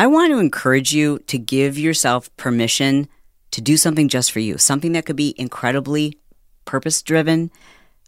I want to encourage you to give yourself permission to do something just for you, something that could be incredibly purpose driven,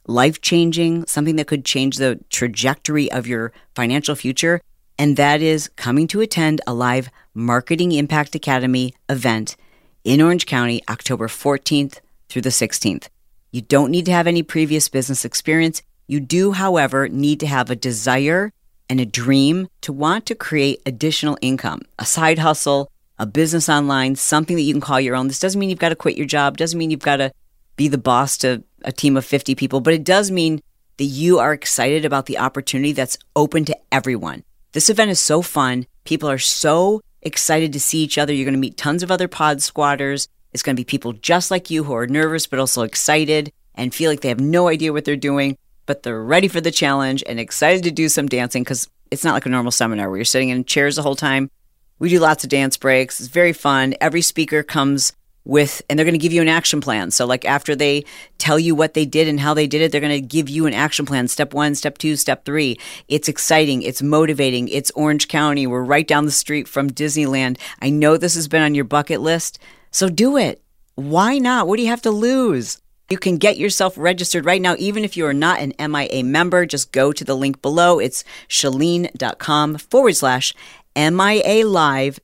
life changing, something that could change the trajectory of your financial future. And that is coming to attend a live Marketing Impact Academy event in Orange County, October 14th through the 16th. You don't need to have any previous business experience. You do, however, need to have a desire and a dream to want to create additional income, a side hustle, a business online, something that you can call your own. This doesn't mean you've got to quit your job, doesn't mean you've got to be the boss to a team of 50 people, but it does mean that you are excited about the opportunity that's open to everyone. This event is so fun. People are so excited to see each other. You're going to meet tons of other pod squadders. It's going to be people just like you who are nervous, but also excited and feel like they have no idea what they're doing, but they're ready for the challenge and excited to do some dancing because it's not like a normal seminar where you're sitting in chairs the whole time. We do lots of dance breaks. It's very fun. Every speaker comes with and they're going to give you an action plan. So like after they tell you what they did and how they did it, they're going to give you an action plan. Step 1, step 2, step 3. It's exciting, it's motivating. It's Orange County. We're right down the street from Disneyland. I know this has been on your bucket list, so do it. Why not? What do you have to lose? You can get yourself registered right now, even if you are not an MIA member. Just go to the link below. It's chalene.com forward slash MIA Live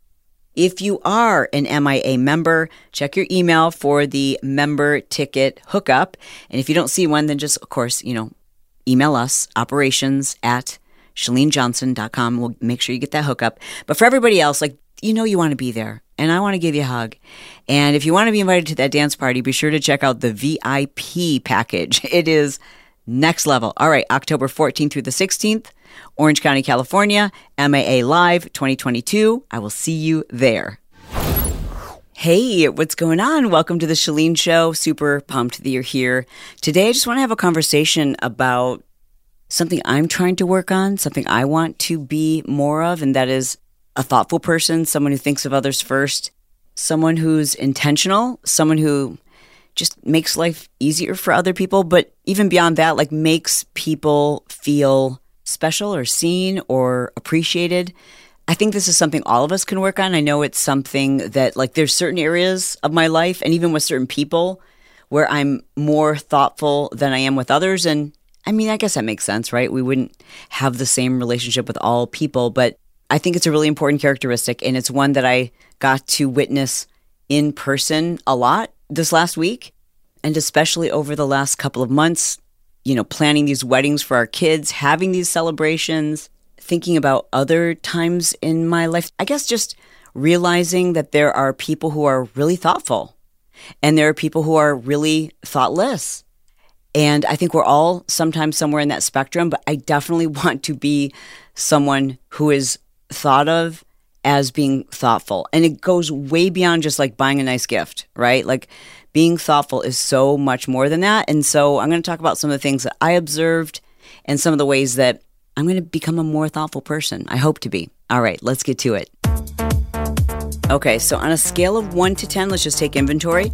if you are an MIA member, check your email for the member ticket hookup. And if you don't see one, then just, of course, you know, email us operations at chalenejohnson.com. We'll make sure you get that hookup. But for everybody else, like, you know, you want to be there and I want to give you a hug. And if you want to be invited to that dance party, be sure to check out the VIP package. It is next level. All right, October 14th through the 16th. Orange County, California, MIA Live 2022. I will see you there. Hey, what's going on? Welcome to the Chalene Show. Super pumped that you're here. Today, I just want to have a conversation about something I'm trying to work on, something I want to be more of, and that is a thoughtful person, someone who thinks of others first, someone who's intentional, someone who just makes life easier for other people, but even beyond that, like makes people feel special or seen or appreciated. I think this is something all of us can work on. I know it's something that, like, there's certain areas of my life and even with certain people where I'm more thoughtful than I am with others. And I mean, I guess that makes sense, right? We wouldn't have the same relationship with all people, but I think it's a really important characteristic. And it's one that I got to witness in person a lot this last week. And especially over the last couple of months, you know, planning these weddings for our kids, having these celebrations, thinking about other times in my life. I guess just realizing that there are people who are really thoughtful and there are people who are really thoughtless. And I think we're all sometimes somewhere in that spectrum, but I definitely want to be someone who is thought of as being thoughtful. And it goes way beyond just like buying a nice gift, right? Like being thoughtful is so much more than that. And so I'm going to talk about some of the things that I observed and some of the ways that I'm going to become a more thoughtful person. I hope to be. All right, let's get to it. Okay, so on a scale of one to 10, let's just take inventory.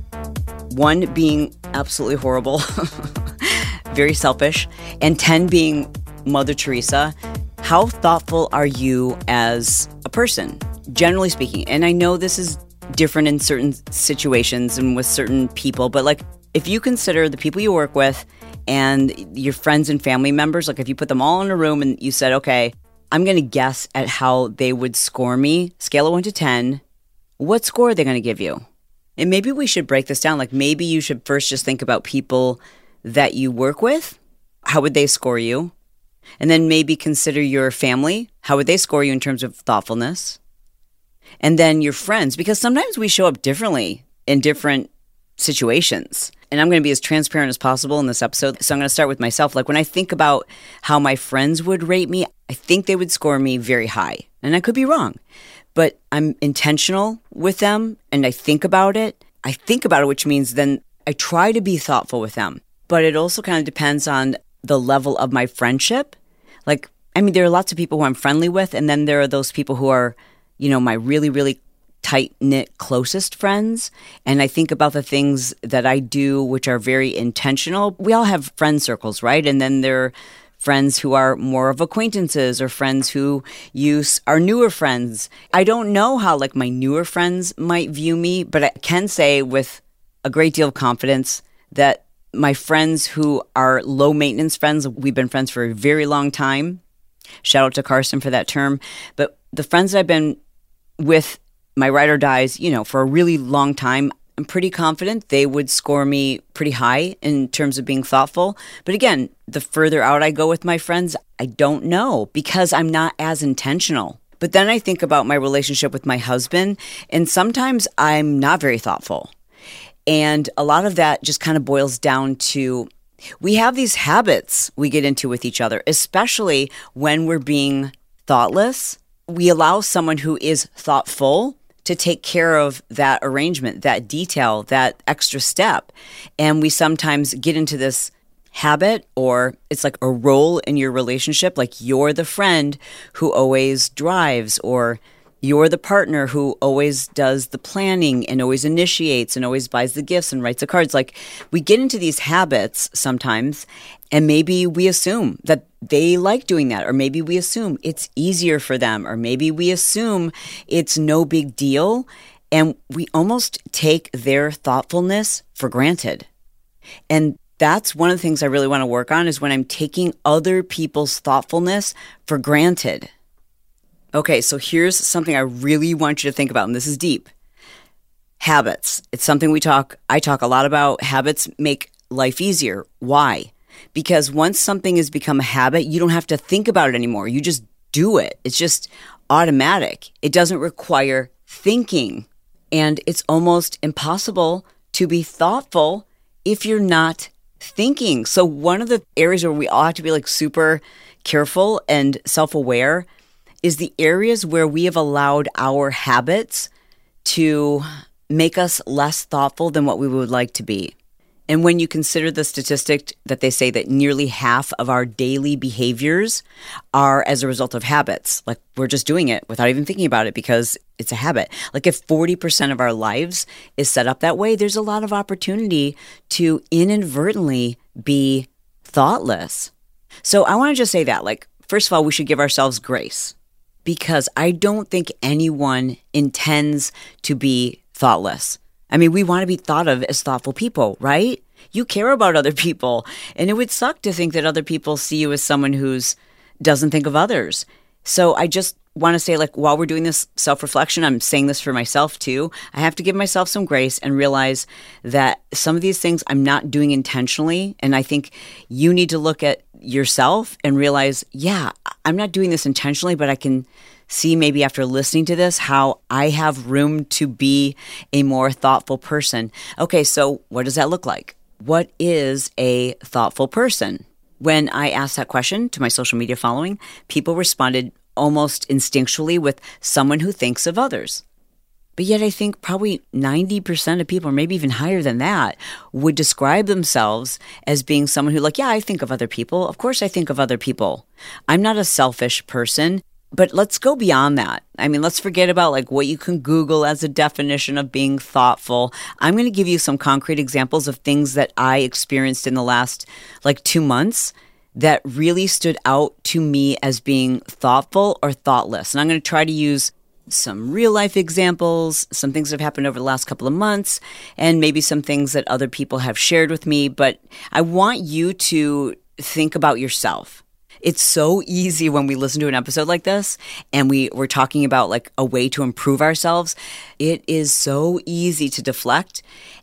One being absolutely horrible, very selfish, and 10 being Mother Teresa. How thoughtful are you as a person, generally speaking? And I know this is different in certain situations and with certain people, but like if you consider the people you work with and your friends and family members, like if you put them all in a room and you said, okay, I'm going to guess at how they would score me, scale of one to 10, what score are they going to give you? And maybe we should break this down. Like maybe you should first just think about people that you work with. How would they score you? And then maybe consider your family. How would they score you in terms of thoughtfulness? and then your friends, because sometimes we show up differently in different situations. And I'm going to be as transparent as possible in this episode. So I'm going to start with myself. Like when I think about how my friends would rate me, I think they would score me very high. And I could be wrong, but I'm intentional with them and I think about it. I think about it, which means then I try to be thoughtful with them. But it also kind of depends on the level of my friendship. Like, I mean, there are lots of people who I'm friendly with, and then there are those people who are you know, my really, really tight knit, closest friends. And I think about the things that I do, which are very intentional. We all have friend circles, right? And then there are friends who are more of acquaintances or friends who use are newer friends. I don't know how like my newer friends might view me, but I can say with a great deal of confidence that my friends who are low maintenance friends, we've been friends for a very long time. Shout out to Carson for that term. But the friends that I've been with, my ride or dies, you know, for a really long time, I'm pretty confident they would score me pretty high in terms of being thoughtful. But again, the further out I go with my friends, I don't know because I'm not as intentional. But then I think about my relationship with my husband, and sometimes I'm not very thoughtful. And a lot of that just kind of boils down to we have these habits we get into with each other, especially when we're being thoughtless. We allow someone who is thoughtful to take care of that arrangement, that detail, that extra step. And we sometimes get into this habit or it's like a role in your relationship, like you're the friend who always drives or you're the partner who always does the planning and always initiates and always buys the gifts and writes the cards. Like we get into these habits sometimes, and maybe we assume that they like doing that, or maybe we assume it's easier for them, or maybe we assume it's no big deal. And we almost take their thoughtfulness for granted. And that's one of the things I really want to work on is when I'm taking other people's thoughtfulness for granted. Okay, so here's something I really want you to think about, and this is deep. Habits. It's something we talk, I talk a lot about. Habits make life easier. Why? Because once something has become a habit, you don't have to think about it anymore. You just do it. It's just automatic. It doesn't require thinking. And it's almost impossible to be thoughtful if you're not thinking. So, one of the areas where we all have to be like super careful and self aware is the areas where we have allowed our habits to make us less thoughtful than what we would like to be. And when you consider the statistic that they say that nearly half of our daily behaviors are as a result of habits, like we're just doing it without even thinking about it because it's a habit. Like if 40% of our lives is set up that way, there's a lot of opportunity to inadvertently be thoughtless. So I want to just say that, like, first of all, we should give ourselves grace because I don't think anyone intends to be thoughtless. I mean, we want to be thought of as thoughtful people, right? You care about other people. And it would suck to think that other people see you as someone who's doesn't think of others. So I just want to say like while we're doing this self-reflection, I'm saying this for myself too. I have to give myself some grace and realize that some of these things I'm not doing intentionally and I think you need to look at yourself and realize, yeah, I'm not doing this intentionally, but I can see maybe after listening to this how I have room to be a more thoughtful person. Okay, so what does that look like? What is a thoughtful person? When I asked that question to my social media following, people responded almost instinctually with someone who thinks of others. But yet, I think probably 90% of people, or maybe even higher than that, would describe themselves as being someone who, like, yeah, I think of other people. Of course, I think of other people. I'm not a selfish person, but let's go beyond that. I mean, let's forget about like what you can Google as a definition of being thoughtful. I'm going to give you some concrete examples of things that I experienced in the last like two months that really stood out to me as being thoughtful or thoughtless. And I'm going to try to use some real life examples, some things that have happened over the last couple of months, and maybe some things that other people have shared with me. But I want you to think about yourself. It's so easy when we listen to an episode like this and we, we're talking about like a way to improve ourselves. It is so easy to deflect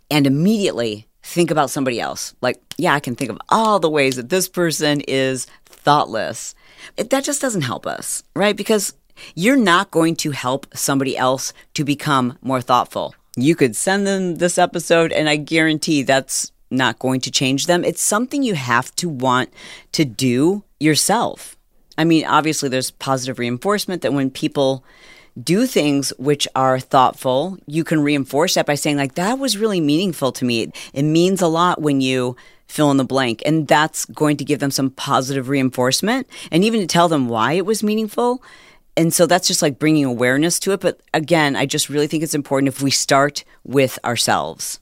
and immediately think about somebody else. Like, yeah, I can think of all the ways that this person is thoughtless. It, that just doesn't help us, right? Because you're not going to help somebody else to become more thoughtful. You could send them this episode, and I guarantee that's not going to change them. It's something you have to want to do yourself. I mean, obviously, there's positive reinforcement that when people do things which are thoughtful, you can reinforce that by saying, like, that was really meaningful to me. It, means a lot when you fill in the blank. And that's going to give them some positive reinforcement. And even to tell them why it was meaningful and so that's just like bringing awareness to it. But again, I just really think it's important if we start with ourselves.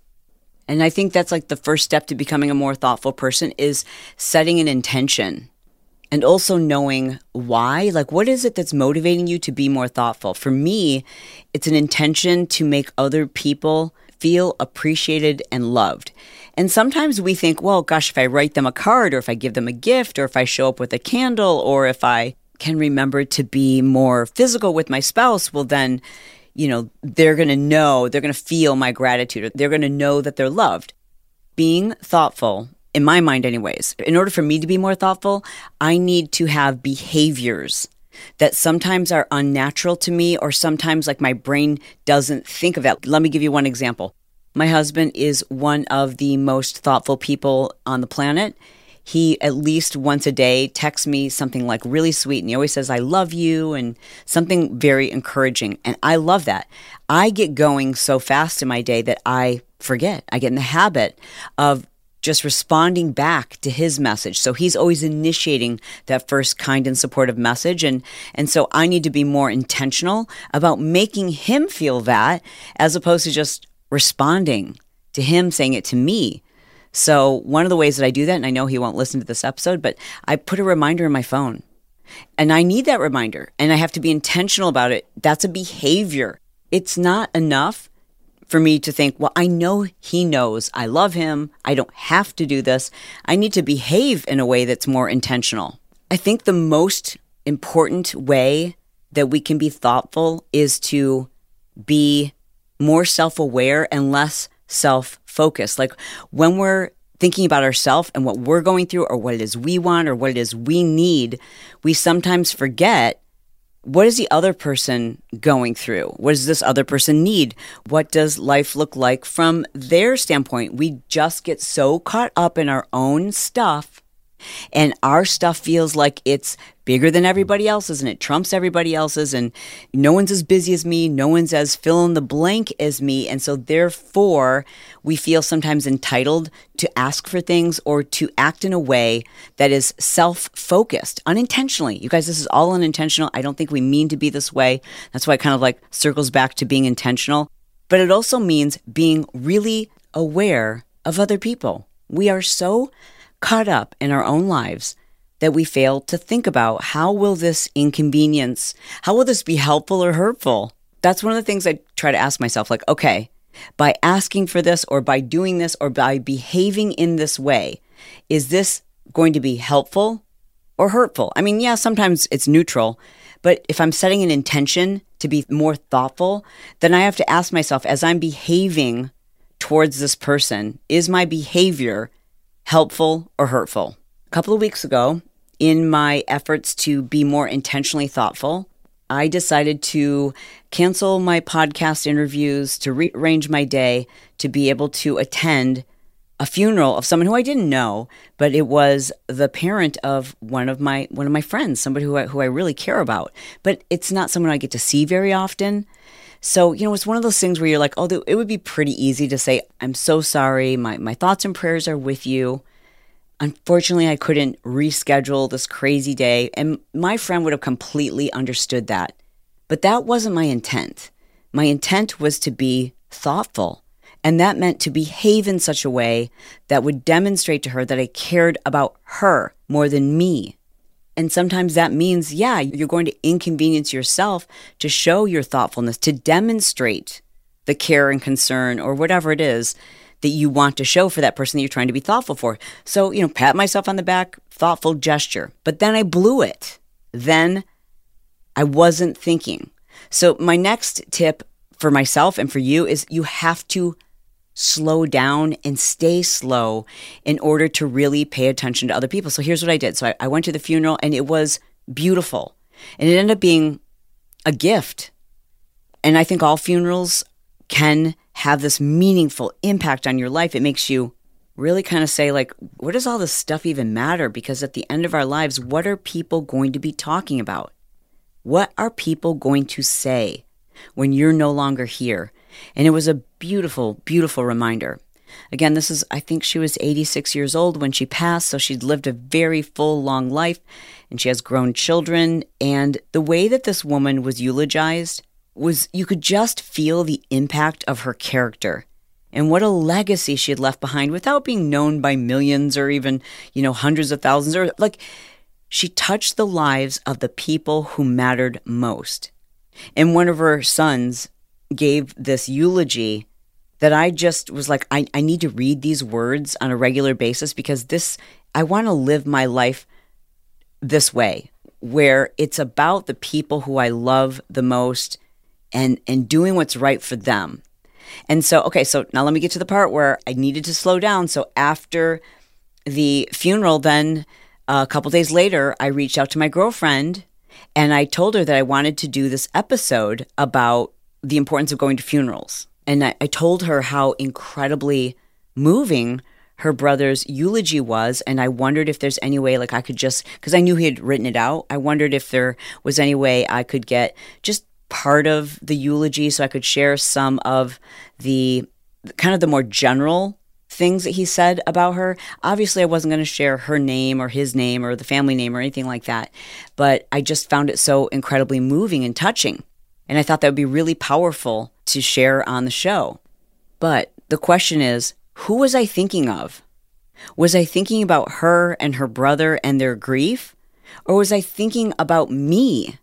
And I think that's like the first step to becoming a more thoughtful person is setting an intention. and also knowing why. Like, what is it that's motivating you to be more thoughtful? For me, it's an intention to make other people feel appreciated and loved. And sometimes we think, well, gosh, if I write them a card or if I give them a gift or if I show up with a candle or if I can remember to be more physical with my spouse, well, then, you know, they're going to know, they're going to feel my gratitude, or they're going to know that they're loved. Being thoughtful in my mind, anyways, in order for me to be more thoughtful, I need to have behaviors that sometimes are unnatural to me, or sometimes like my brain doesn't think of that. Let me give you one example. My husband is one of the most thoughtful people on the planet. He at least once a day texts me something like really sweet, and he always says, I love you, and something very encouraging. And I love that. I get going so fast in my day that I forget. I get in the habit of just responding back to his message. So he's always initiating that first kind and supportive message and and so I need to be more intentional about making him feel that as opposed to just responding to him saying it to me. So one of the ways that I do that and I know he won't listen to this episode, but I put a reminder in my phone. And I need that reminder and I have to be intentional about it. That's a behavior. It's not enough for me to think, well, I know he knows I love him. I don't have to do this. I need to behave in a way that's more intentional. I think the most important way that we can be thoughtful is to be more self aware and less self focused. Like when we're thinking about ourselves and what we're going through or what it is we want or what it is we need, we sometimes forget what is the other person going through? What does this other person need? What does life look like from their standpoint? We just get so caught up in our own stuff and our stuff feels like it's bigger than everybody else's and it trumps everybody else's and no one's as busy as me no one's as fill in the blank as me and so therefore we feel sometimes entitled to ask for things or to act in a way that is self-focused unintentionally. You guys this is all unintentional. I don't think we mean to be this way. That's why it kind of like circles back to being intentional. But it also means being really aware of other people. We are so caught up in our own lives that we fail to think about how will this inconvenience, how will this be helpful or hurtful? That's one of the things I try to ask myself like, okay, by asking for this or by doing this or by behaving in this way, is this going to be helpful or hurtful? I mean, yeah, sometimes it's neutral, but if I'm setting an intention to be more thoughtful, then I have to ask myself as I'm behaving towards this person, is my behavior helpful or hurtful. A couple of weeks ago, in my efforts to be more intentionally thoughtful, I decided to cancel my podcast interviews, to rearrange my day to be able to attend a funeral of someone who I didn't know, but it was the parent of one of my one of my friends, somebody who I, who I really care about. But it's not someone I get to see very often. So, you know, it's one of those things where you're like, oh, it would be pretty easy to say, I'm so sorry. My, my thoughts and prayers are with you. Unfortunately, I couldn't reschedule this crazy day. And my friend would have completely understood that. But that wasn't my intent. My intent was to be thoughtful. And that meant to behave in such a way that would demonstrate to her that I cared about her more than me. And sometimes that means, yeah, you're going to inconvenience yourself to show your thoughtfulness, to demonstrate the care and concern or whatever it is that you want to show for that person that you're trying to be thoughtful for. So, you know, pat myself on the back, thoughtful gesture. But then I blew it. Then I wasn't thinking. So, my next tip for myself and for you is you have to slow down and stay slow in order to really pay attention to other people. So here's what I did. So I, I went to the funeral and it was beautiful. And it ended up being a gift. And I think all funerals can have this meaningful impact on your life. It makes you really kind of say, like, what does all this stuff even matter? Because at the end of our lives, what are people going to be talking about? What are people going to say when you're no longer here? And it was a beautiful, beautiful reminder. Again, this is, I think she was 86 years old when she passed, so she'd lived a very full, long life, and she has grown children. And the way that this woman was eulogized was you could just feel the impact of her character and what a legacy she had left behind without being known by millions or even, you know, hundreds of thousands or like she touched the lives of the people who mattered most. And one of her sons gave this eulogy that I just was like, I, I need to read these words on a regular basis because this, I want to live my life this way, where it's about the people who I love the most and, and doing what's right for them. And so, okay, so now let me get to the part where I needed to slow down. So after the funeral, then uh, a couple days later, I reached out to my girlfriend and I told her that I wanted to do this episode about the importance of going to funerals. And I, I told her how incredibly moving her brother's eulogy was and i wondered if there's any way like i could just because i knew he had written it out i wondered if there was any way i could get just part of the eulogy so i could share some of the kind of the more general things that he said about her. Obviously, I wasn't going to share her name or his name or the family name or anything like that, but I just found it so incredibly moving and touching. And I thought that would be really powerful to share on the show. But the question is who was I thinking of? Was I thinking about her and her brother and their grief? Or was I thinking about me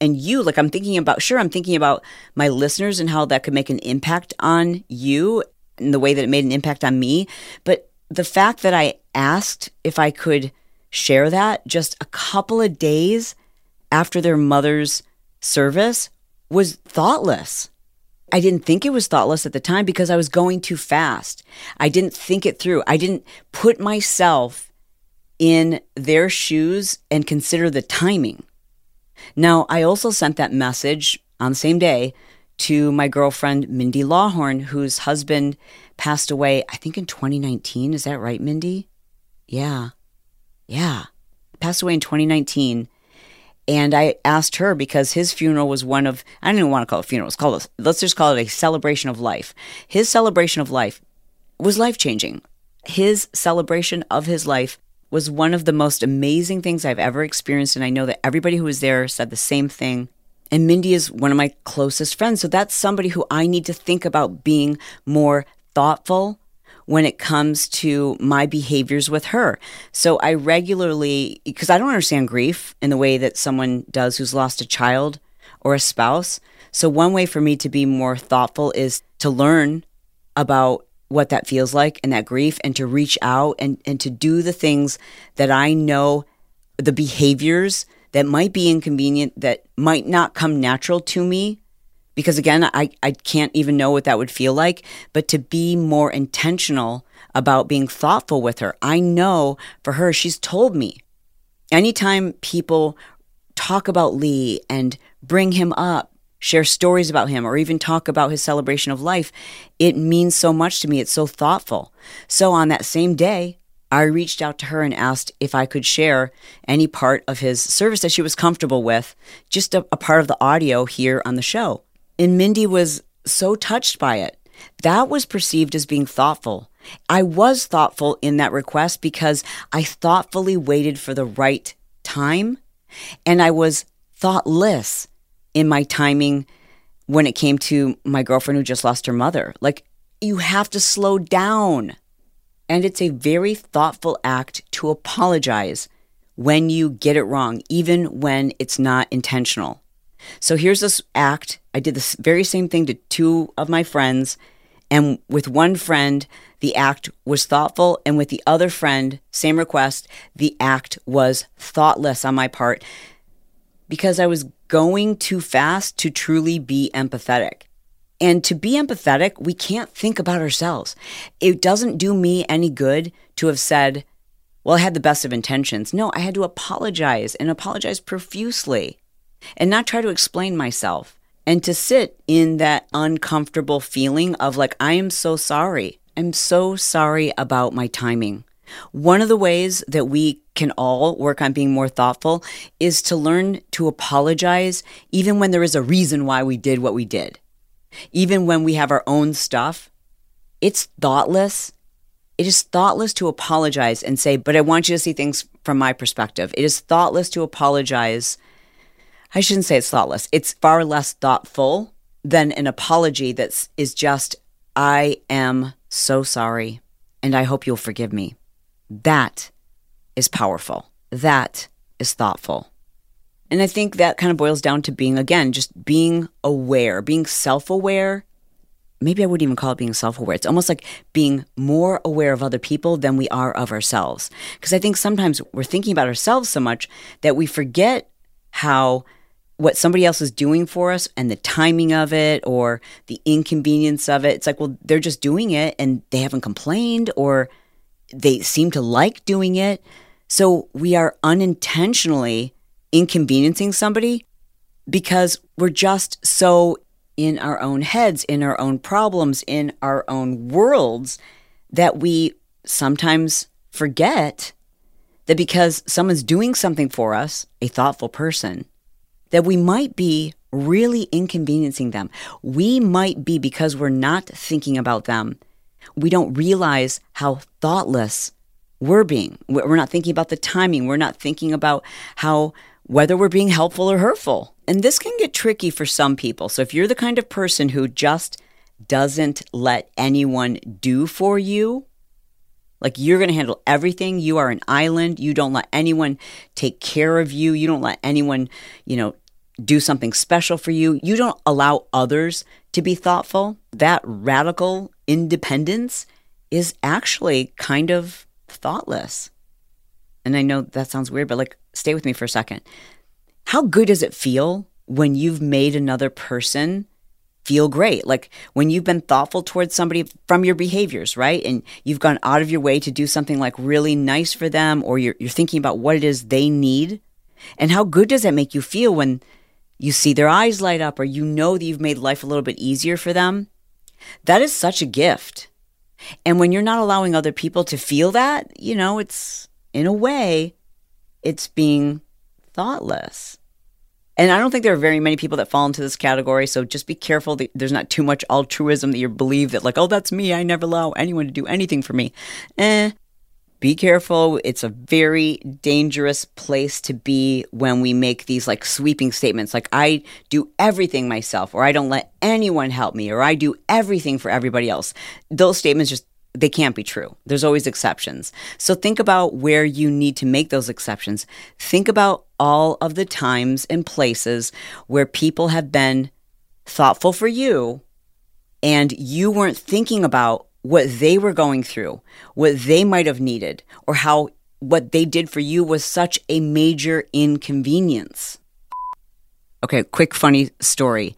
and you? Like, I'm thinking about, sure, I'm thinking about my listeners and how that could make an impact on you and the way that it made an impact on me. But the fact that I asked if I could share that just a couple of days after their mother's service was thoughtless. I didn't think it was thoughtless at the time because I was going too fast. I didn't think it through. I didn't put myself in their shoes and consider the timing. Now, I also sent that message on the same day to my girlfriend, Mindy Lawhorn, whose husband passed away, I think in 2019. Is that right, Mindy? Yeah. Yeah. Passed away in 2019. And I asked her because his funeral was one of, I don't even want to call it funeral. Called, a, let's just call it a celebration of life. His celebration of life was life changing. His celebration of his life was one of the most amazing things I've ever experienced. And I know that everybody who was there said the same thing. And Mindy is one of my closest friends. So that's somebody who I need to think about being more thoughtful when it comes to my behaviors with her. So I regularly, because I don't understand grief in the way that someone does who's lost a child or a spouse. So one way for me to be more thoughtful is to learn about what that feels like and that grief and to reach out and, and to do the things that I know the behaviors that might be inconvenient, that might not come natural to me. Because again, I, I can't even know what that would feel like, but to be more intentional about being thoughtful with her. I know for her, she's told me anytime people talk about Lee and bring him up, share stories about him, or even talk about his celebration of life, it means so much to me. It's so thoughtful. So on that same day, I reached out to her and asked if I could share any part of his service that she was comfortable with, just a, a, part of the audio here on the show. And Mindy was so touched by it. That was perceived as being thoughtful. I was thoughtful in that request because I thoughtfully waited for the right time and I was thoughtless in my timing when it came to my girlfriend who just lost her mother. Like, you have to slow down. And it's a very thoughtful act to apologize when you get it wrong, even when it's not intentional. So here's this act. I did the very same thing to two of my friends. And with one friend, the act was thoughtful. And with the other friend, same request, the act was thoughtless on my part because I was going too fast to truly be empathetic. And to be empathetic, we can't think about ourselves. It doesn't do me any good to have said, well, I had the best of intentions. No, I had to apologize and apologize profusely and not try to explain myself and to sit in that uncomfortable feeling of like, I am so sorry. I'm so sorry about my timing. One of the ways that we can all work on being more thoughtful is to learn to apologize even when there is a reason why we did what we did even when we have our own stuff, it's thoughtless. It is thoughtless to apologize and say, but I want you to see things from my perspective. It is thoughtless to apologize. I shouldn't say it's thoughtless. It's far less thoughtful than an apology that is just, I am so sorry and I hope you'll forgive me. That is powerful. That is thoughtful. And I think that kind of boils down to being, again, just being aware, being self aware. Maybe I wouldn't even call it being self aware. It's almost like being more aware of other people than we are of ourselves. Because I think sometimes we're thinking about ourselves so much that we forget how what somebody else is doing for us and the timing of it or the inconvenience of it. It's like, well, they're just doing it and they haven't complained or they seem to like doing it. So we are unintentionally inconveniencing somebody because we're just so in our own heads, in our own problems, in our own worlds that we sometimes forget that because someone's doing something for us, a thoughtful person, that we might be really inconveniencing them. We might be, because we're not thinking about them, we don't realize how thoughtless we're being. We're not thinking about the timing. We're not thinking about how whether we're being helpful or hurtful. And this can get tricky for some people. So if you're the kind of person who just doesn't let anyone do for you, like you're going to handle everything. You are an island. You don't let anyone take care of you. You don't let anyone, you know, do something special for you. You don't allow others to be thoughtful. That radical independence is actually kind of thoughtless. And I know that sounds weird, but like, stay with me for a second. How good does it feel when you've made another person feel great? Like when you've been thoughtful towards somebody from your behaviors, right? And you've gone out of your way to do something like really nice for them, or you're, you're thinking about what it is they need. And how good does that make you feel when you see their eyes light up, or you know that you've made life a little bit easier for them? That is such a gift. And when you're not allowing other people to feel that, you know, it's in a way, it's being thoughtless. And I don't think there are very many people that fall into this category. So just be careful that there's not too much altruism that you believe that, like, oh, that's me. I never allow anyone to do anything for me. Eh, be careful. It's a very dangerous place to be when we make these like sweeping statements like, I do everything myself, or I don't let anyone help me, or I do everything for everybody else. Those statements just they can't be true. There's always exceptions. So think about where you need to make those exceptions. Think about all of the times and places where people have been thoughtful for you and you weren't thinking about what they were going through, what they might have needed, or how what they did for you was such a major inconvenience. Okay, quick funny story.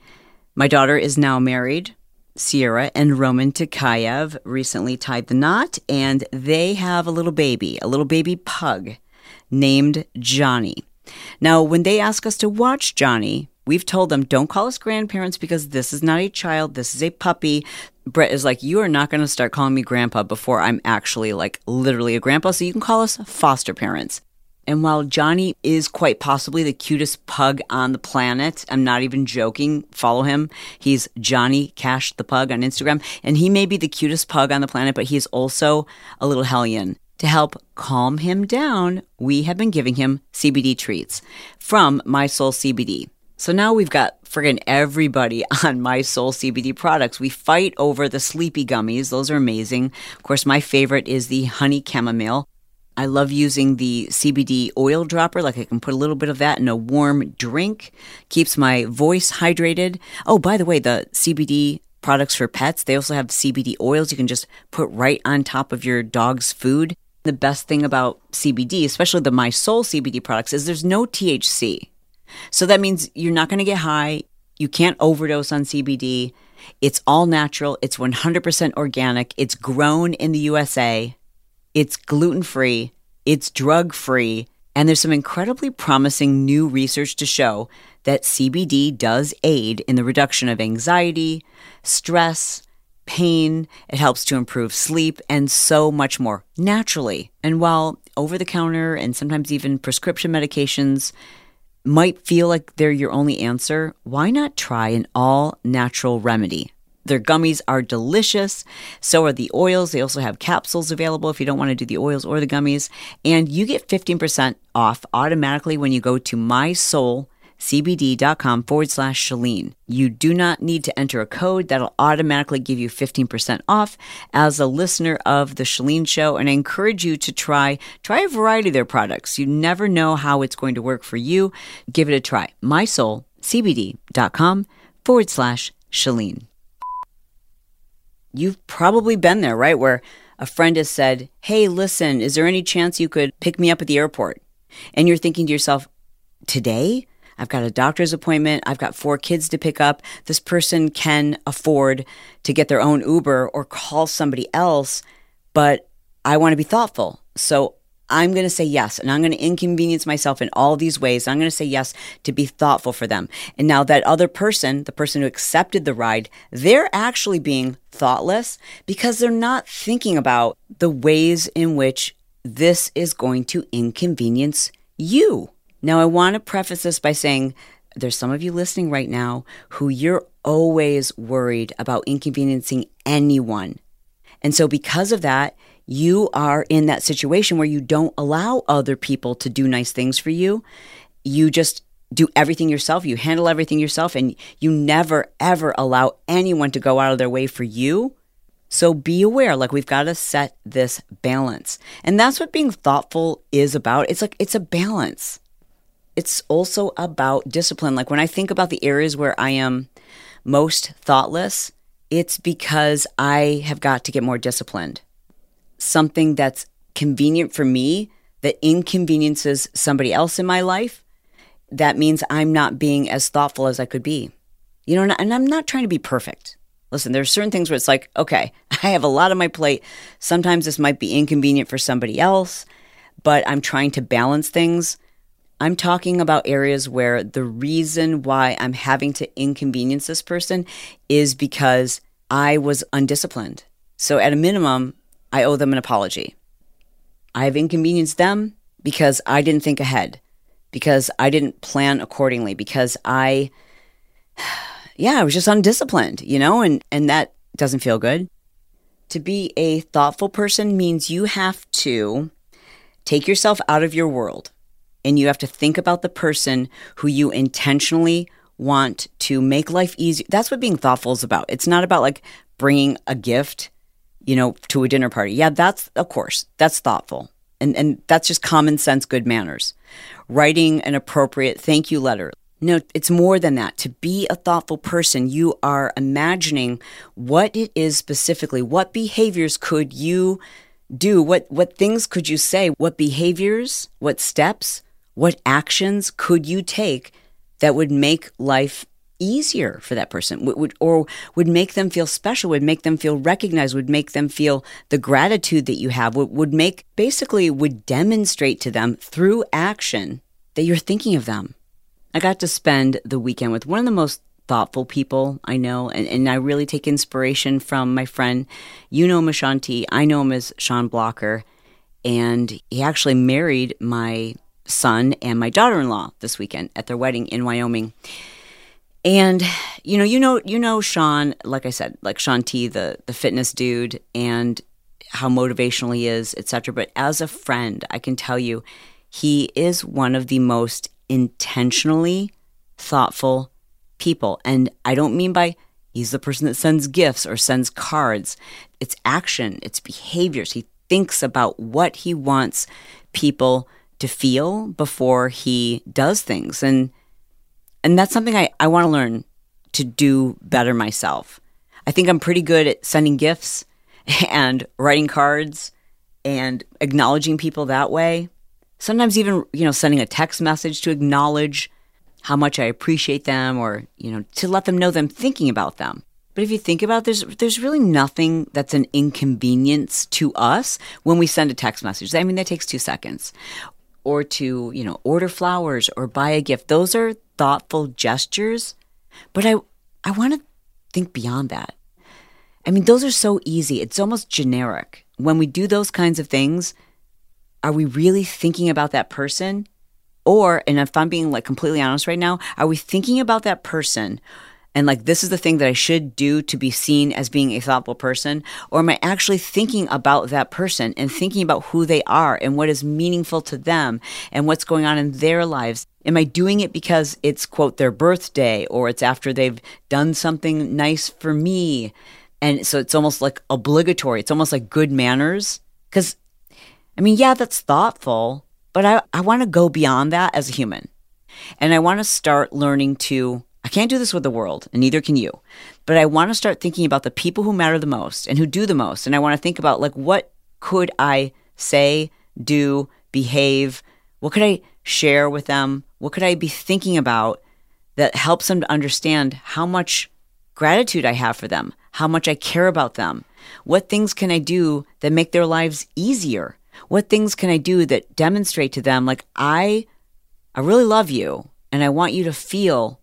My daughter is now married Sierra and Roman Takayev recently tied the knot, and they have a little baby, a little baby pug named Johnny. Now, when they ask us to watch Johnny, we've told them don't call us grandparents because this is not a child, this is a puppy. Bret is like, You are not going to start calling me grandpa before I'm actually like literally a grandpa, so you can call us foster parents. And while Johnny is quite possibly the cutest pug on the planet, I'm not even joking. Follow him. He's Johnny Cash the Pug on Instagram. And he may be the cutest pug on the planet, but he is also a little hellion. To help calm him down, we have been giving him CBD treats from My Soul CBD. So now we've got friggin' everybody on My Soul CBD products. We fight over the sleepy gummies. Those are amazing. Of course, my favorite is the honey chamomile. I love using the CBD oil dropper. Like I can put a little bit of that in a warm drink, keeps my voice hydrated. Oh, by the way, the CBD products for pets, they also have CBD oils you can just put right on top of your dog's food. The best thing about CBD, especially the My Soul CBD products, is there's no THC. So that means you're not going to get high. You can't overdose on CBD. It's all natural. It's 100% organic. It's grown in the USA. It's gluten free, it's drug free, and there's some incredibly promising new research to show that CBD does aid in the reduction of anxiety, stress, pain. It helps to improve sleep and so much more naturally. And while over the counter and sometimes even prescription medications might feel like they're your only answer, why not try an all natural remedy? Their gummies are delicious. So are the oils. They also have capsules available if you don't want to do the oils or the gummies. And you get 15% off automatically when you go to mysoulcbd.com cbd.com forward slash Chalene. You do not need to enter a code that'll automatically give you 15% off as a listener of the Chalene Show. And I encourage you to try, try a variety of their products. You never know how it's going to work for you. Give it a try. MySoulCBD.com forward slash Chalene. You've probably been there, right? Where a friend has said, Hey, listen, is there any chance you could pick me up at the airport? And you're thinking to yourself, Today? I've got a doctor's appointment. I've got four kids to pick up. This person can afford to get their own Uber or call somebody else, but I want to be thoughtful. So I'm going to say yes, and I'm going to inconvenience myself in all these ways. I'm going to say yes to be thoughtful for them. And now that other person, the person who accepted the ride, they're actually being thoughtless because they're not thinking about the ways in which this is going to inconvenience you. Now, I want to preface this by saying there's some of you listening right now who you're always worried about inconveniencing anyone. And so, because of that, you are in that situation where you don't allow other people to do nice things for you. You just do everything yourself, you handle everything yourself, and you never, ever allow anyone to go out of their way for you. So be aware, like we've got to set this balance. And that's what being thoughtful is about. It's like it's a balance it's also about discipline. Like when I think about the areas where I am most thoughtless, it's because I have got to get more disciplined. Something that's convenient for me that inconveniences somebody else in my life, that means I'm not being as thoughtful as I could be. You know, and I'm not trying to be perfect. Listen, there are certain things where it's like, okay, I have a lot on my plate. Sometimes this might be inconvenient for somebody else, but I'm trying to balance things I'm talking about areas where the reason why I'm having to inconvenience this person is because I was undisciplined. So, at a minimum, I owe them an apology. I've inconvenienced them because I didn't think ahead, because I didn't plan accordingly, because I, yeah, I was just undisciplined, you know, and, and that doesn't feel good. To be a thoughtful person means you have to take yourself out of your world and you have to think about the person who you intentionally want to make life easy. That's what being thoughtful is about. It's not about like bringing a gift, you know, to a dinner party. Yeah, that's of course, that's thoughtful. And and that's just common sense good manners. Writing an appropriate thank you letter. No, it's more than that. To be a thoughtful person, you are imagining what it is specifically. What behaviors could you do? What what things could you say? What behaviors? What steps? What actions could you take that would make life easier for that person? Would, or would make them feel special would make them feel recognized would make them feel the gratitude that you have would, would make basically would demonstrate to them through action that you're thinking of them. I got to spend the weekend with one of the most thoughtful people i know and, and i really take inspiration from my friend. You know him as Shaun T i know him as Shaun Blokker. And he actually married my son and my daughter-in-law this weekend at their wedding in Wyoming. And you know, you know, you know Shaun, like I said, like Shaun T, the the fitness dude, and how motivational he is, etc. But as a friend, I can tell you, he is one of the most intentionally thoughtful people. And I don't mean by he's the person that sends gifts or sends cards. It's action, it's behaviors. He thinks about what he wants people to feel before he does things. And and that's something I, I want to learn to do better myself. I think I'm pretty good at sending gifts and writing cards and acknowledging people that way. Sometimes even, you know, sending a text message to acknowledge how much I appreciate them or, you know, to let them know that I'm thinking about them. But if you think about it, there's there's really nothing that's an inconvenience to us when we send a text message. I mean, that takes two seconds or to, you know, order flowers or buy a gift. Those are thoughtful gestures. But I I want to think beyond that. I mean, those are so easy. It's almost generic. When we do those kinds of things, are we really thinking about that person? Or, and if I'm being like completely honest right now, are we thinking about that person and like this is the thing that I should do to be seen as being a thoughtful person? Or am I actually thinking about that person and thinking about who they are and what is meaningful to them and what's going on in their lives? Am I doing it because it's, quote, their birthday or it's after they've done something nice for me? And so it's almost like obligatory. It's almost like good manners. Because, I mean, yeah, that's thoughtful, but I, I want to go beyond that as a human. And I want to start learning to I can't do this with the world, and neither can you. But I want to start thinking about the people who matter the most and who do the most. And I want to think about like what could I say, do, behave? What could I share with them? What could I be thinking about that helps them to understand how much gratitude I have for them, how much I care about them? What things can I do that make their lives easier? What things can I do that demonstrate to them like I I really love you and I want you to feel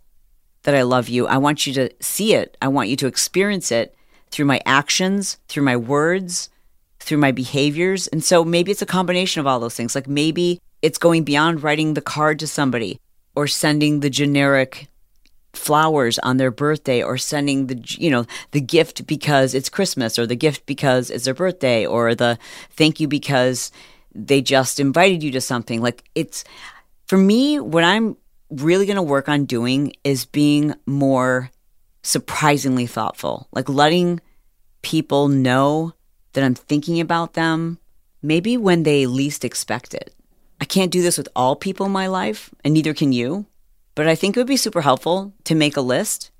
that I love you. I want you to see it. I want you to experience it through my actions, through my words, through my behaviors. And so maybe it's a combination of all those things. Like maybe it's going beyond writing the card to somebody or sending the generic flowers on their birthday or sending the you know the gift because it's christmas or the gift because it's their birthday or the thank you because they just invited you to something like it's for me what i'm really going to work on doing is being more surprisingly thoughtful, like letting people know that I'm thinking about them, maybe when they least expect it. I can't do this with all people in my life, and neither can you, but I think it would be super helpful to make a list.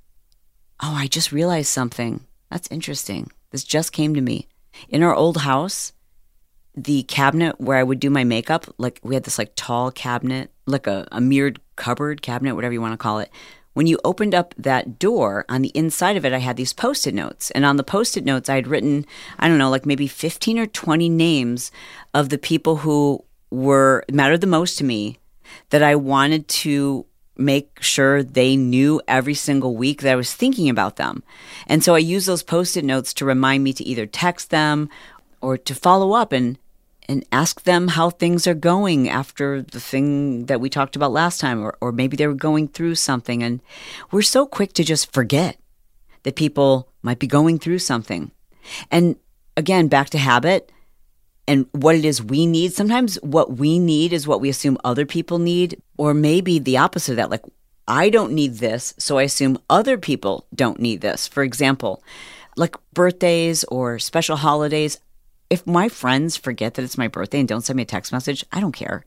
Oh, I just realized something. That's interesting. This just came to me. In our old house, the cabinet where I would do my makeup, like we had this like tall cabinet, like a, a mirrored cupboard, cabinet, whatever you want to call it. When you opened up that door, on the inside of it, I had these post it notes. And on the post it notes, I had written, I don't know, like maybe 15 or 20 names of the people who were mattered the most to me that I wanted to make sure they knew every single week that I was thinking about them. And so I used those post it notes to remind me to either text them or to follow up and and ask them how things are going after the thing that we talked about last time, or, or maybe they were going through something. And we're so quick to just forget that people might be going through something. And again, back to habit and what it is we need. Sometimes what we need is what we assume other people need, or maybe the opposite of that. Like, I don't need this, so I assume other people don't need this. For example, like birthdays or special holidays, if my friends forget that it's my birthday and don't send me a text message, I don't care.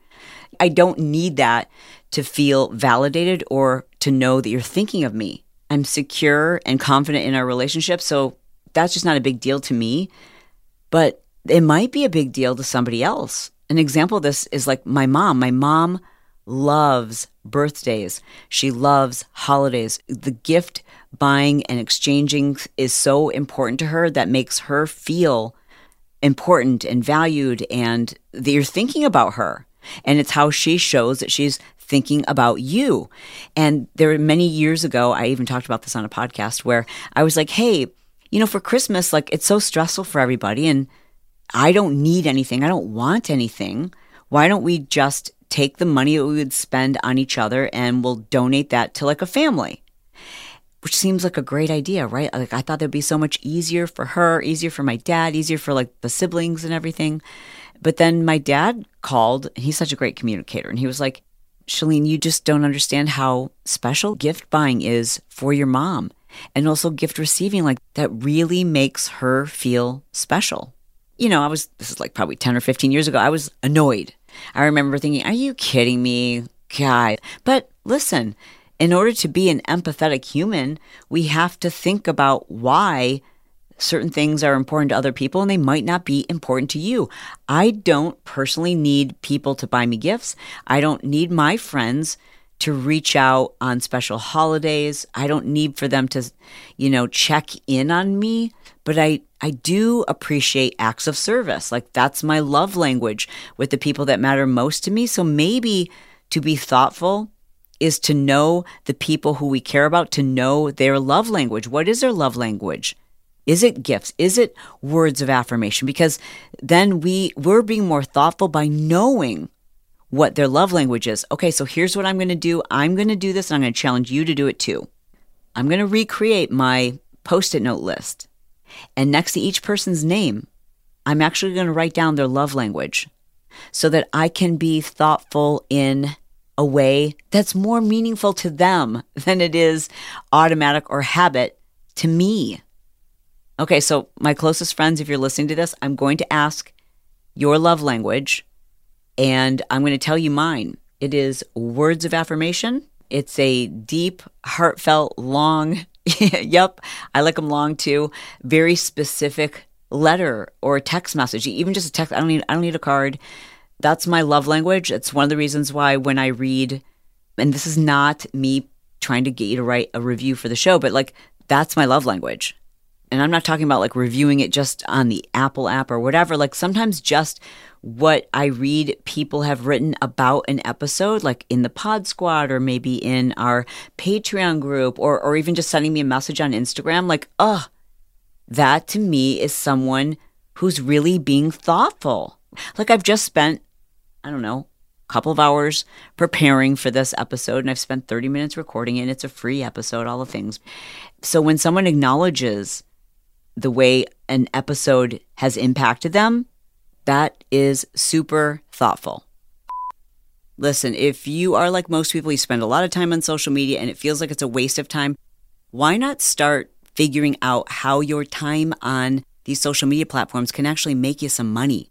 I don't need that to feel validated or to know that you're thinking of me. I'm secure and confident in our relationship. So that's just not a big deal to me. But it might be a big deal to somebody else. An example of this is like my mom. My mom loves birthdays, she loves holidays. The gift buying and exchanging is so important to her that makes her feel important and valued and that you're thinking about her. And it's how she shows that she's thinking about you. And there were many years ago, I even talked about this on a podcast where I was like, hey, you know, for Christmas, like it's so stressful for everybody and I don't need anything. I don't want anything. Why don't we just take the money that we would spend on each other and we'll donate that to like a family? Which seems like a great idea, right? Like I thought that'd be so much easier for her, easier for my dad, easier for like the siblings and everything. But then my dad called, and he's such a great communicator, and he was like, Chalene, you just don't understand how special gift buying is for your mom. And also gift receiving, like that really makes her feel special. You know, I was, this is like probably 10 or 15 years ago, I was annoyed. I remember thinking, are you kidding me? God. But listen, in order to be an empathetic human, we have to think about why certain things are important to other people and they might not be important to you. I don't personally need people to buy me gifts. I don't need my friends to reach out on special holidays. I don't need for them to, you know, check in on me, but I I do appreciate acts of service. Like that's my love language with the people that matter most to me. So maybe to be thoughtful is to know the people who we care about, to know their love language. What is their love language? Is it gifts? Is it words of affirmation? Because then we we're being more thoughtful by knowing what their love language is. Okay, so here's what I'm going to do. I'm going to do this and I'm going to challenge you to do it too. I'm going to recreate my post it note list. And next to each person's name, I'm actually going to write down their love language so that I can be thoughtful in a way that's more meaningful to them than it is automatic or habit to me. Okay, so my closest friends, if you're listening to this, I'm going to ask your love language and I'm going to tell you mine. It is words of affirmation. It's a deep, heartfelt, long, yep, I like them long too, very specific letter or text message, even just a text. I don't need I don't need a card. That's my love language. It's one of the reasons why when I read, and this is not me trying to get you to write a review for the show, but like that's my love language. And I'm not talking about like reviewing it just on the Apple app or whatever. Like sometimes just what I read people have written about an episode, like in the Pod Squad or maybe in our Patreon group or, or even just sending me a message on Instagram, like, oh, that to me is someone who's really being thoughtful. Like I've just spent I don't know, couple of hours preparing for this episode and I've spent 30 minutes recording it and it's a free episode, all the things. So when someone acknowledges the way an episode has impacted them, that is super thoughtful. Listen, if you are like most people, you spend a lot of time on social media and it feels like it's a waste of time, why not start figuring out how your time on these social media platforms can actually make you some money?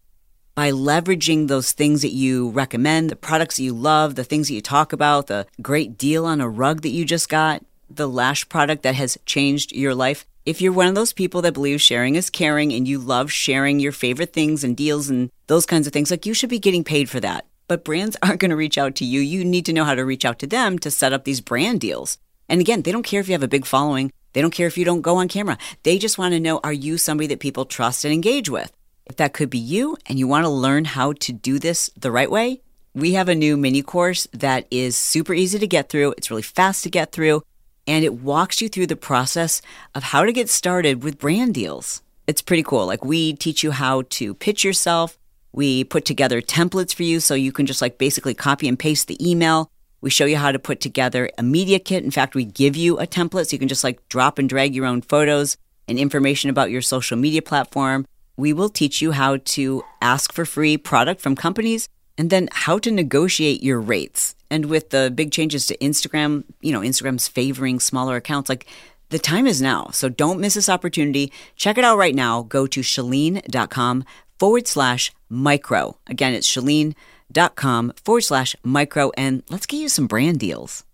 By leveraging those things that you recommend, the products that you love, the things that you talk about, the great deal on a rug that you just got, the lash product that has changed your life. If you're one of those people that believes sharing is caring and you love sharing your favorite things and deals and those kinds of things, like you should be getting paid for that. But brands aren't going to reach out to you. You need to know how to reach out to them to set up these brand deals. And again, they don't care if you have a big following. They don't care if you don't go on camera. They just want to know are you somebody that people trust and engage with? If that could be you and you want to learn how to do this the right way, we have a new mini course that is super easy to get through. It's really fast to get through, and it walks you through the process of how to get started with brand deals. It's pretty cool. Like, we teach you how to pitch yourself. We put together templates for you so you can just like basically copy and paste the email. We show you how to put together a media kit. In fact, we give you a template so you can just like drop and drag your own photos and information about your social media platform we will teach you how to ask for free product from companies and then how to negotiate your rates. And with the big changes to Instagram, you know, Instagram's favoring smaller accounts, like the time is now. So don't miss this opportunity. Check it out right now. Go to chalene.com forward slash micro. Again, it's chalene.com forward slash micro. And let's get you some brand deals.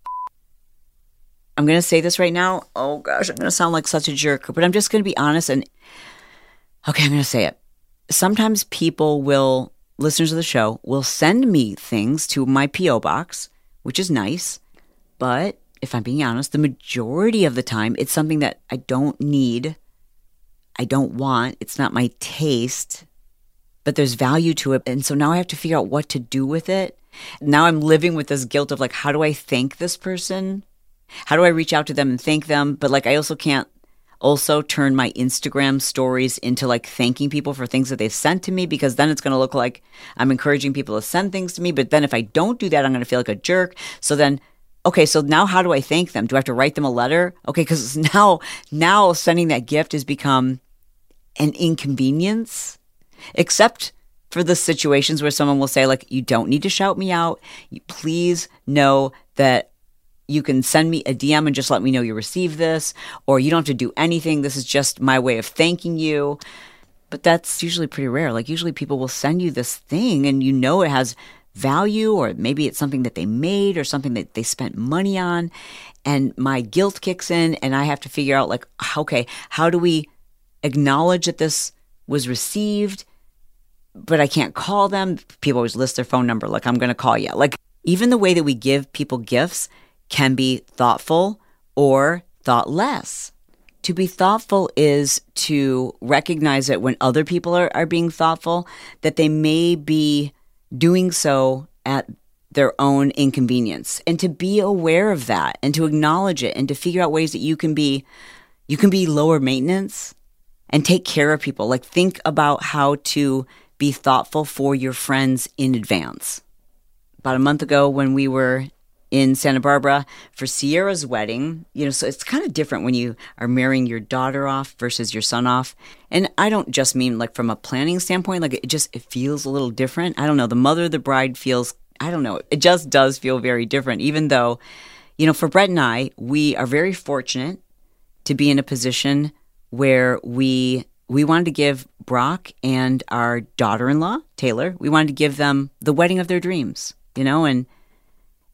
I'm going to say this right now. Oh gosh, I'm going to sound like such a jerk, but I'm just going to be honest and Okay, I'm going to say it. Sometimes people will, listeners of the show, will send me things to my P.O. box, which is nice. But if I'm being honest, the majority of the time, it's something that I don't need, I don't want, it's not my taste, but there's value to it. And so now I have to figure out what to do with it. Now I'm living with this guilt of like, how do I thank this person? How do I reach out to them and thank them? But like, I also can't also turn my Instagram stories into like thanking people for things that they've sent to me because then it's going to look like I'm encouraging people to send things to me. But then if I don't do that, I'm going to feel like a jerk. So then, okay, so now how do I thank them? Do I have to write them a letter? Okay, because now, now sending that gift has become an inconvenience, except for the situations where someone will say like, you don't need to shout me out. You please know that you can send me a DM and just let me know you received this, or you don't have to do anything. This is just my way of thanking you. But that's usually pretty rare. Like, usually people will send you this thing and you know it has value, or maybe it's something that they made or something that they spent money on. And my guilt kicks in, and I have to figure out, like, okay, how do we acknowledge that this was received? But I can't call them. People always list their phone number, like, I'm going to call you. Like, even the way that we give people gifts can be thoughtful or thoughtless. To be thoughtful is to recognize that when other people are, are being thoughtful, that they may be doing so at their own inconvenience. And to be aware of that and to acknowledge it and to figure out ways that you can be you can be lower maintenance and take care of people. Like think about how to be thoughtful for your friends in advance. About a month ago when we were in Santa Barbara for Sierra's wedding. You know, so it's kind of different when you are marrying your daughter off versus your son off. And I don't just mean like from a planning standpoint, like it just it feels a little different. I don't know. The mother of the bride feels I don't know. It just does feel very different even though you know, for Bret and I, we are very fortunate to be in a position where we we wanted to give Brock and our daughter-in-law, Taylor, we wanted to give them the wedding of their dreams, you know, and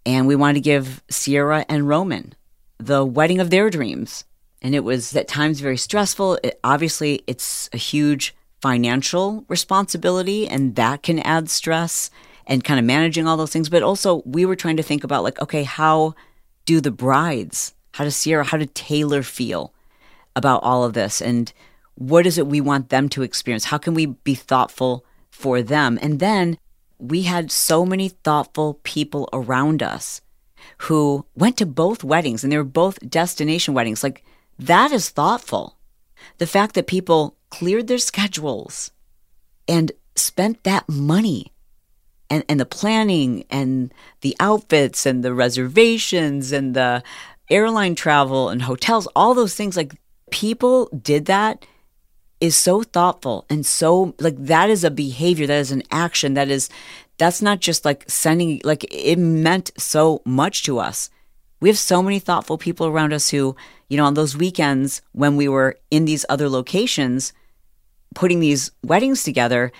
and we wanted to give Sierra and Roman the wedding of their dreams. And it was at times very stressful. It, obviously, it's a huge financial responsibility, and that can add stress and kind of managing all those things. But also, we were trying to think about, like, okay, how do the brides, how does Sierra, how did Taylor feel about all of this? And what is it we want them to experience? How can we be thoughtful for them? And then we had so many thoughtful people around us who went to both weddings and they were both destination weddings. Like that is thoughtful. The fact that people cleared their schedules and spent that money and, and the planning and the outfits and the reservations and the airline travel and hotels, all those things, like people did that is so thoughtful and so like that is a behavior that is an action that is that's not just like sending like it meant so much to us. We have so many thoughtful people around us who you know on those weekends when we were in these other locations putting these weddings together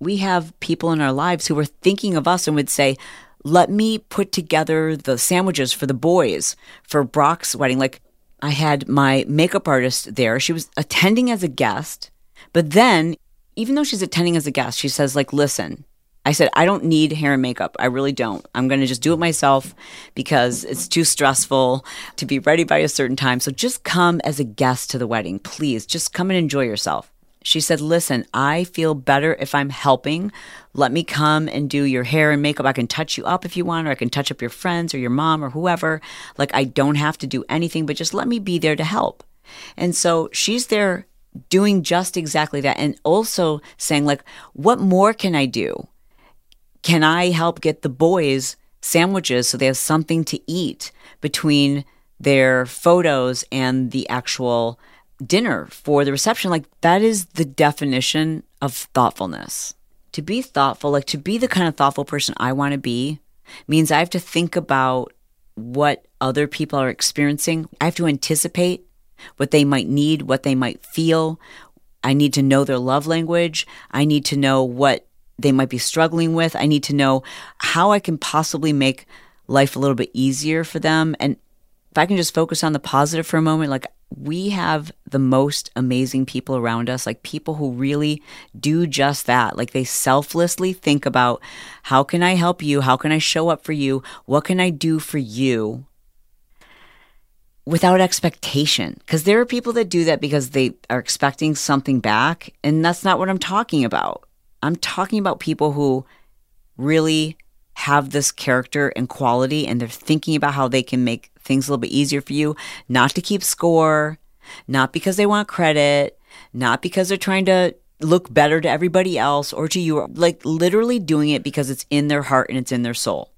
we have people in our lives who were thinking of us and would say let me put together the sandwiches for the boys for Brock's wedding. Like I had my makeup artist there. She was attending as a guest, but then even though she's attending as a guest, she says like, "Listen, I said I don't need hair and makeup. I really don't. I'm going to just do it myself because it's too stressful to be ready by a certain time. So just come as a guest to the wedding, please. Just come and enjoy yourself." She said, Listen, I feel better if I'm helping. Let me come and do your hair and makeup. I can touch you up if you want, or I can touch up your friends or your mom or whoever. Like, I don't have to do anything, but just let me be there to help. And so she's there doing just exactly that. And also saying, like, what more can I do? Can I help get the boys sandwiches so they have something to eat between their photos and the actual dinner for the reception. Like that is the definition of thoughtfulness. To be thoughtful, like to be the kind of thoughtful person I want to be, means I have to think about what other people are experiencing. I have to anticipate what they might need, what they might feel. I need to know their love language. I need to know what they might be struggling with. I need to know how I can possibly make life a little bit easier for them. And if I can just focus on the positive for a moment, like we have the most amazing people around us, like people who really do just that. Like they selflessly think about how can I help you? How can I show up for you? What can I do for you? Without expectation. Because there are people that do that because they are expecting something back. And that's not what I'm talking about. I'm talking about people who really have this character and quality and they're thinking about how they can make things a little bit easier for you, not to keep score, not because they want credit, not because they're trying to look better to everybody else or to you, like literally doing it because it's in their heart and it's in their soul.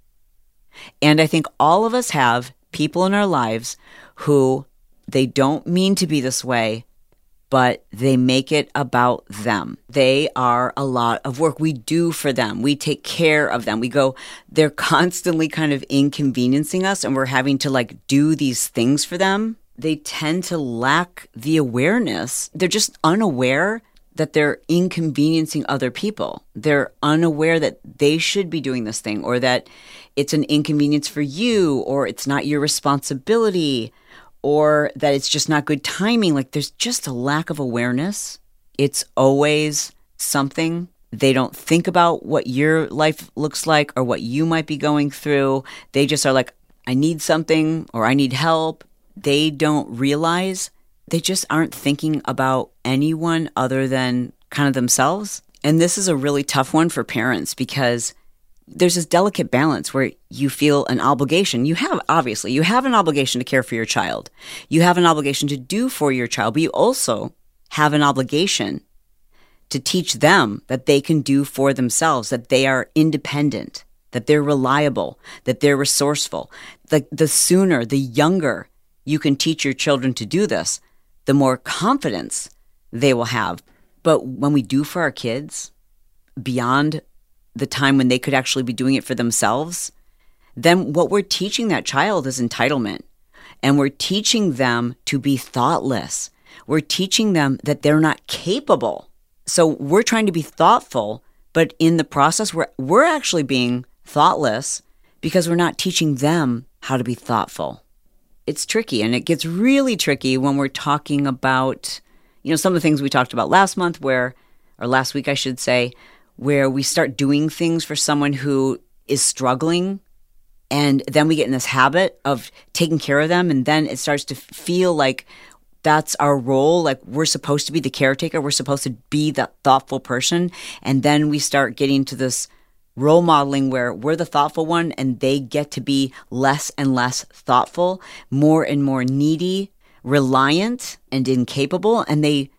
And I think all of us have people in our lives who they don't mean to be this way, but they make it about them. They are a lot of work. We do for them. We take care of them. We go, they're constantly kind of inconveniencing us and we're having to like do these things for them. They tend to lack the awareness. They're just unaware that they're inconveniencing other people. They're unaware that they should be doing this thing or that it's an inconvenience for you or it's not your responsibility or that it's just not good timing. Like there's just a lack of awareness. It's always something. They don't think about what your life looks like or what you might be going through. They just are like, I need something or I need help. They don't realize they just aren't thinking about anyone other than kind of themselves. And this is a really tough one for parents because there's this delicate balance where you feel an obligation. You have, obviously, you have an obligation to care for your child. You have an obligation to do for your child, but you also have an obligation to teach them that they can do for themselves, that they are independent, that they're reliable, that they're resourceful. The, the sooner, the younger you can teach your children to do this, the more confidence they will have. But when we do for our kids, beyond the time when they could actually be doing it for themselves, then what we're teaching that child is entitlement. And we're teaching them to be thoughtless. We're teaching them that they're not capable. So we're trying to be thoughtful, but in the process, we're, we're actually being thoughtless because we're not teaching them how to be thoughtful. It's tricky, and it gets really tricky when we're talking about, you know, some of the things we talked about last month, where, or last week, I should say, where we start doing things for someone who is struggling and then we get in this habit of taking care of them and then it starts to feel like that's our role like we're supposed to be the caretaker we're supposed to be that thoughtful person and then we start getting to this role modeling where we're the thoughtful one and they get to be less and less thoughtful more and more needy reliant and incapable and they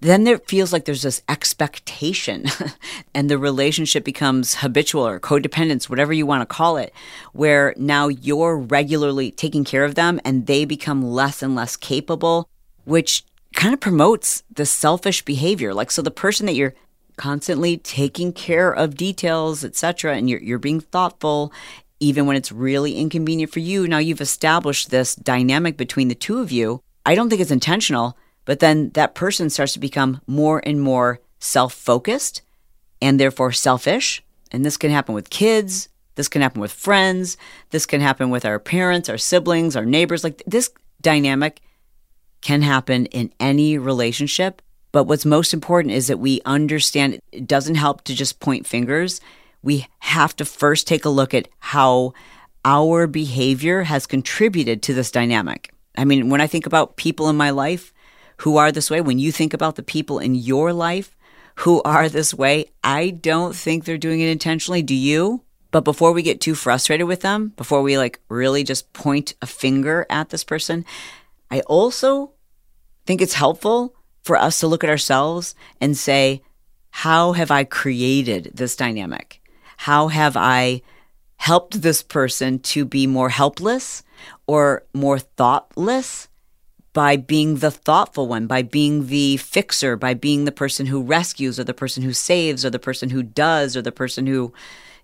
then there feels like there's this expectation and the relationship becomes habitual or codependence whatever you want to call it where now you're regularly taking care of them and they become less and less capable which kind of promotes the selfish behavior. Like so the person that you're constantly taking care of details etc and you're, you're being thoughtful even when it's really inconvenient for you now you've established this dynamic between the two of you i don't think it's intentional but then that person starts to become more and more self focused and therefore selfish. And this can happen with kids. This can happen with friends. This can happen with our parents, our siblings, our neighbors. Like this dynamic can happen in any relationship. But what's most important is that we understand it doesn't help to just point fingers. We have to first take a look at how our behavior has contributed to this dynamic. I mean, when I think about people in my life, who are this way, when you think about the people in your life who are this way, I don't think they're doing it intentionally. Do you? But before we get too frustrated with them, before we like really just point a finger at this person, I also think it's helpful for us to look at ourselves and say, how have I created this dynamic? How have I helped this person to be more helpless or more thoughtless by being the thoughtful one, by being the fixer, by being the person who rescues or the person who saves or the person who does or the person who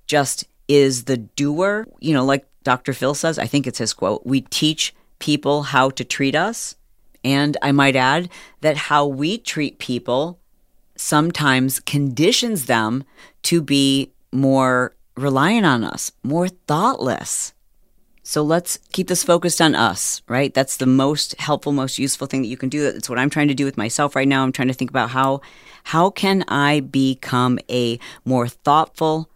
just is the doer. You know, like Dr. Phil says, I think it's his quote we teach people how to treat us. And I might add that how we treat people sometimes conditions them to be more reliant on us, more thoughtless. So let's keep this focused on us, right? That's the most helpful, most useful thing that you can do. That's what I'm trying to do with myself right now. I'm trying to think about how how can I become a more thoughtful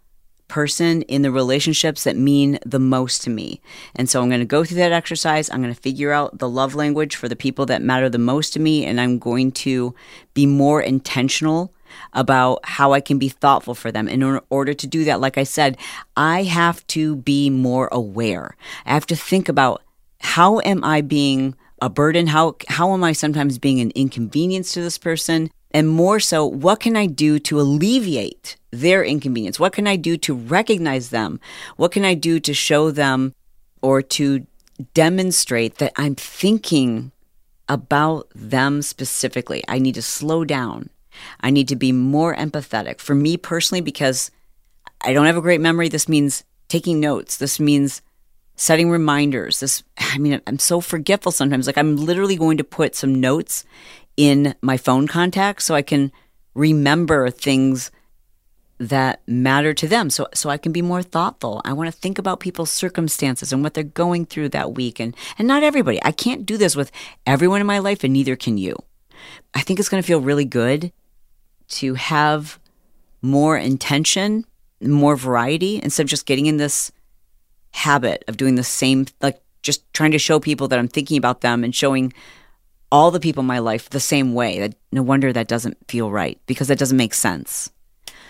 person in the relationships that mean the most to me. And so I'm going to go through that exercise. I'm going to figure out the love language for the people that matter the most to me and I'm going to be more intentional about how I can be thoughtful for them. And in order to do that, like I said, I have to be more aware. I have to think about how am I being a burden? How how am I sometimes being an inconvenience to this person? And more so, what can I do to alleviate their inconvenience? What can I do to recognize them? What can I do to show them or to demonstrate that I'm thinking about them specifically? I need to slow down. I need to be more empathetic. For me personally, because I don't have a great memory, this means taking notes. This means setting reminders. This, I mean, I'm so forgetful sometimes. Like, I'm literally going to put some notes in my phone contacts so I can remember things that matter to them so so I can be more thoughtful. I want to think about people's circumstances and what they're going through that week and and not everybody. I can't do this with everyone in my life and neither can you. I think it's going to feel really good to have more intention, more variety instead of just getting in this habit of doing the same, like just trying to show people that I'm thinking about them and showing all the people in my life the same way. That no wonder that doesn't feel right because that doesn't make sense.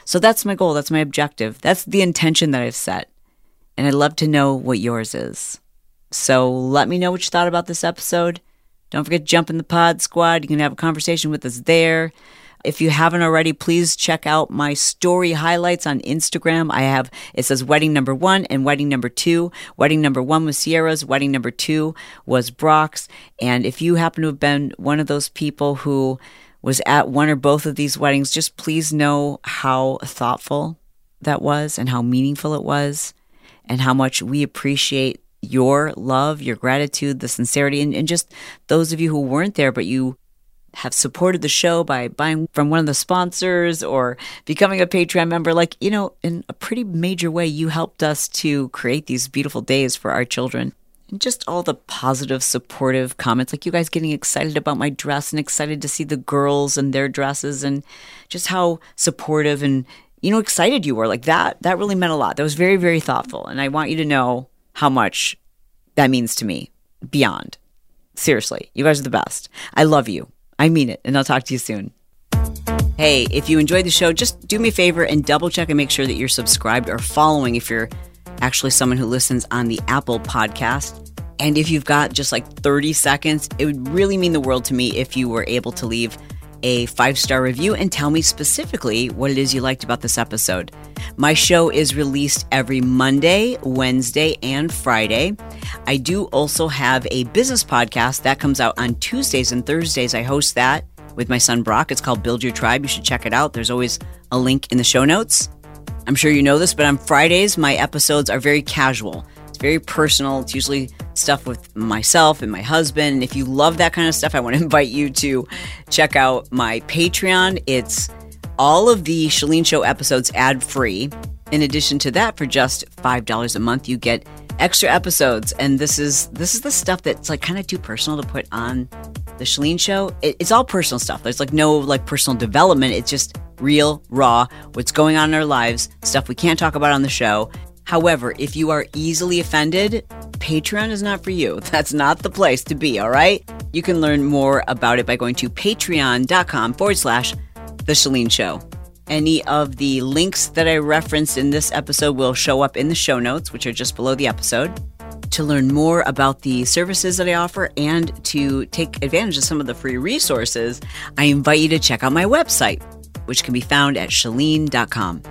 So that's my goal. That's my objective. That's the intention that I've set. And I'd love to know what yours is. So let me know what you thought about this episode. Don't forget to jump in the pod squad. You can have a conversation with us there. If you haven't already, please check out my story highlights on Instagram. I have, it says wedding number one and wedding number two. Wedding number one was Sierra's, wedding number two was Brock's. And if you happen to have been one of those people who was at one or both of these weddings, just please know how thoughtful that was and how meaningful it was and how much we appreciate your love, your gratitude, the sincerity, and, and just those of you who weren't there, but you have supported the show by buying from one of the sponsors or becoming a Patreon member, like, you know, in a pretty major way, you helped us to create these beautiful days for our children. And just all the positive, supportive comments, like you guys getting excited about my dress and excited to see the girls and their dresses, and just how supportive and you know excited you were. Like that, that really meant a lot. That was very, very thoughtful. And I want you to know how much that means to me beyond. Seriously, you guys are the best. I love you. I mean it. And I'll talk to you soon. Hey, if you enjoyed the show, just do me a favor and double check and make sure that you're subscribed or following if you're actually someone who listens on the Apple podcast. And if you've got just like 30 seconds, it would really mean the world to me if you were able to leave a five star review and tell me specifically what it is you liked about this episode. My show is released every Monday, Wednesday, and Friday. I do also have a business podcast that comes out on Tuesdays and Thursdays. I host that with my son Brock. It's called Build Your Tribe. You should check it out. There's always a link in the show notes. I'm sure you know this, but on Fridays, my episodes are very casual. It's very personal. It's usually stuff with myself and my husband. And if you love that kind of stuff, I want to invite you to check out my Patreon. It's all of the Chalene Show episodes ad free. In addition to that, for just $5 a month, you get extra episodes. And this is this is the stuff that's like kind of too personal to put on the Chalene Show. It, it's all personal stuff. There's like no like personal development. It's just real, raw, what's going on in our lives, stuff we can't talk about on the show. However, if you are easily offended, Patreon is not for you. That's not the place to be, all right? You can learn more about it by going to patreon.com forward slash The Chalene Show. Any of the links that I referenced in this episode will show up in the show notes, which are just below the episode. To learn more about the services that I offer and to take advantage of some of the free resources, I invite you to check out my website, which can be found at chalene.com.